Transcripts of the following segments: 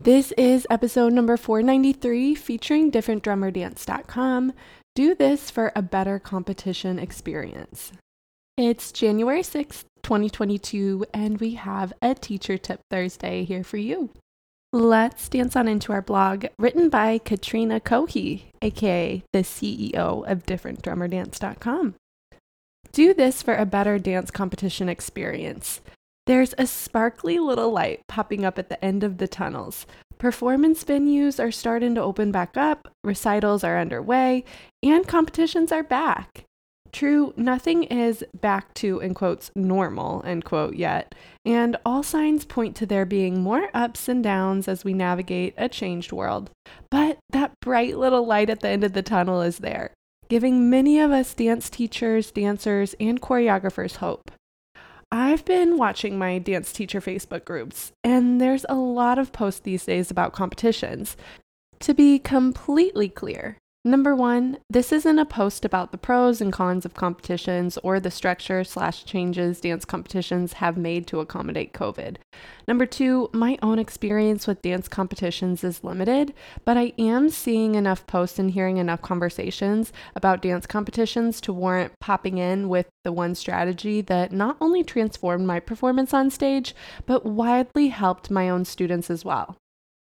This is episode number 493 featuring differentdrummerdance.com. Do this for a better competition experience. It's January 6th, 2022, and we have a Teacher Tip Thursday here for you. Let's dance on into our blog, written by Katrena Cohea, aka the CEO of differentdrummerdance.com. Do this for a better dance competition experience. There's a sparkly little light popping up at the end of the tunnels. Performance venues are starting to open back up, recitals are underway, and competitions are back. True, nothing is back to, in quotes, normal, end quote, yet, and all signs point to there being more ups and downs as we navigate a changed world. But that bright little light at the end of the tunnel is there, giving many of us dance teachers, dancers, and choreographers hope. I've been watching my dance teacher Facebook groups, and there's a lot of posts these days about competitions. To be completely clear, Number one, this isn't a post about the pros and cons of competitions or the structure slash changes dance competitions have made to accommodate COVID. Number two, my own experience with dance competitions is limited, but I am seeing enough posts and hearing enough conversations about dance competitions to warrant popping in with the one strategy that not only transformed my performance on stage, but widely helped my own students as well.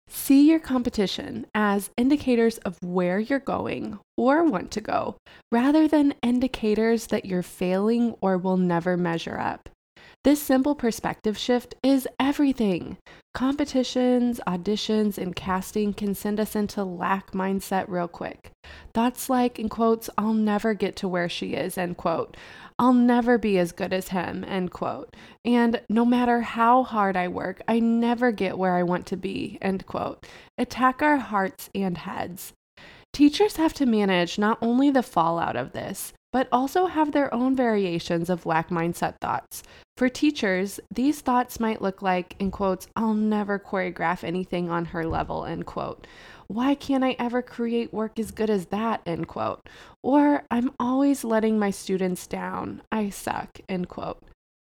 See your competition as indicators of where you're going or want to go, rather than indicators that you're failing or will never measure up. This simple perspective shift is everything. Competitions, auditions, and casting can send us into lack mindset real quick. Thoughts like, in quotes, I'll never get to where she is, end quote. I'll never be as good as him, end quote. And no matter how hard I work, I never get where I want to be, end quote. Attack our hearts and heads. Teachers have to manage not only the fallout of this, but also have their own variations of lack mindset thoughts. For teachers, these thoughts might look like, in quotes, I'll never choreograph anything on her level, end quote. Why can't I ever create work as good as that, end quote. Or I'm always letting my students down. I suck, end quote.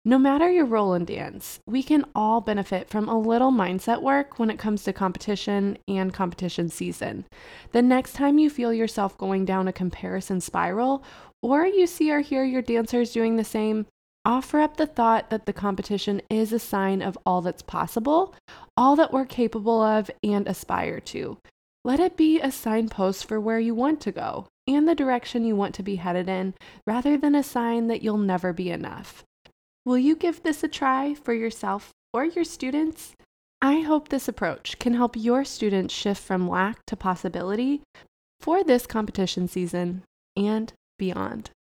No matter your role in dance, we can all benefit from a little mindset work when it comes to competition and competition season. The next time you feel yourself going down a comparison spiral, or you see or hear your dancers doing the same, offer up the thought that the competition is a sign of all that's possible, all that we're capable of and aspire to. Let it be a signpost for where you want to go and the direction you want to be headed in, rather than a sign that you'll never be enough. Will you give this a try for yourself or your students? I hope this approach can help your students shift from lack to possibility for this competition season and beyond.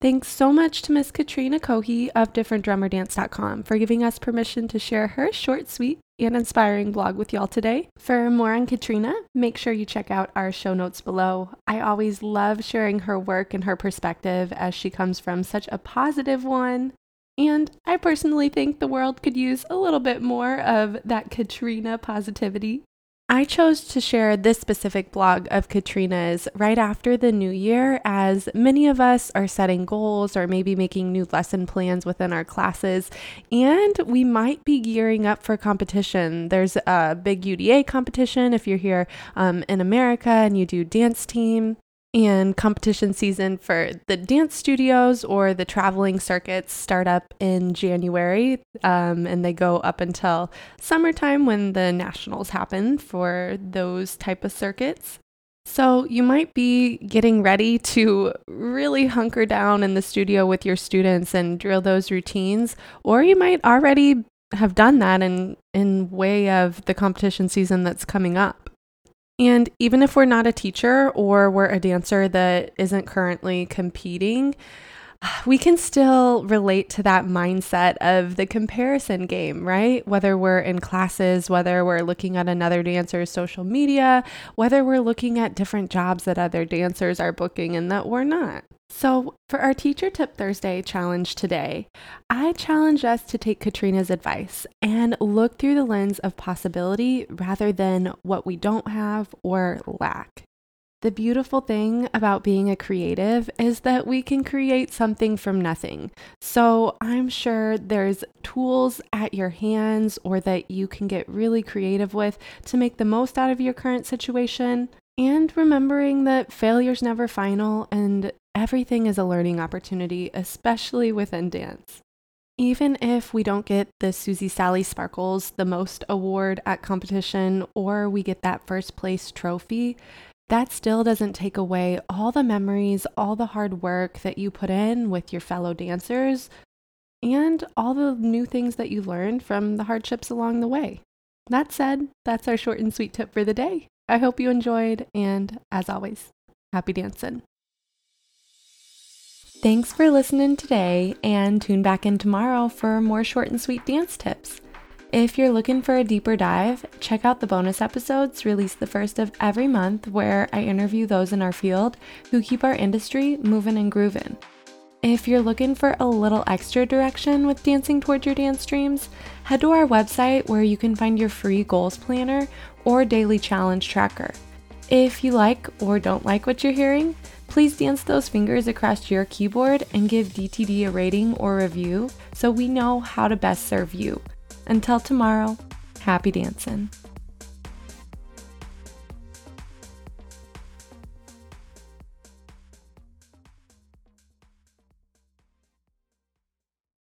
Thanks so much to Miss Katrena Cohea of differentdrummerdance.com for giving us permission to share her short, sweet, and inspiring blog with y'all today. For more on Katrena, make sure you check out our show notes below. I always love sharing her work and her perspective as she comes from such a positive one. And I personally think the world could use a little bit more of that Katrena positivity. I chose to share this specific blog of Katrena's right after the new year, as many of us are setting goals or maybe making new lesson plans within our classes, and we might be gearing up for competition. There's a big UDA competition if you're here um, in America and you do dance team and competition season for the dance studios or the traveling circuits start up in January um, and they go up until summertime when the nationals happen for those type of circuits. So you might be getting ready to really hunker down in the studio with your students and drill those routines, or you might already have done that in in way of the competition season that's coming up. And even if we're not a teacher or we're a dancer that isn't currently competing, we can still relate to that mindset of the comparison game, right? Whether we're in classes, whether we're looking at another dancer's social media, whether we're looking at different jobs that other dancers are booking and that we're not. So, for our Teacher Tip Thursday challenge today, I challenge us to take Katrena's advice and look through the lens of possibility rather than what we don't have or lack. The beautiful thing about being a creative is that we can create something from nothing. So I'm sure there's tools at your hands or that you can get really creative with to make the most out of your current situation. And remembering that failure's never final and everything is a learning opportunity, especially within dance. Even if we don't get the Susie Sally Sparkles the most award at competition or we get that first place trophy, that still doesn't take away all the memories, all the hard work that you put in with your fellow dancers, and all the new things that you learned from the hardships along the way. That said, that's our short and sweet tip for the day. I hope you enjoyed, and as always, happy dancing. Thanks for listening today, and tune back in tomorrow for more short and sweet dance tips. If you're looking for a deeper dive, check out the bonus episodes released the first of every month where I interview those in our field who keep our industry moving and grooving. If you're looking for a little extra direction with dancing towards your dance dreams, head to our website where you can find your free goals planner or daily challenge tracker. If you like or don't like what you're hearing, please dance those fingers across your keyboard and give DTD a rating or review so we know how to best serve you. Until tomorrow, happy dancing.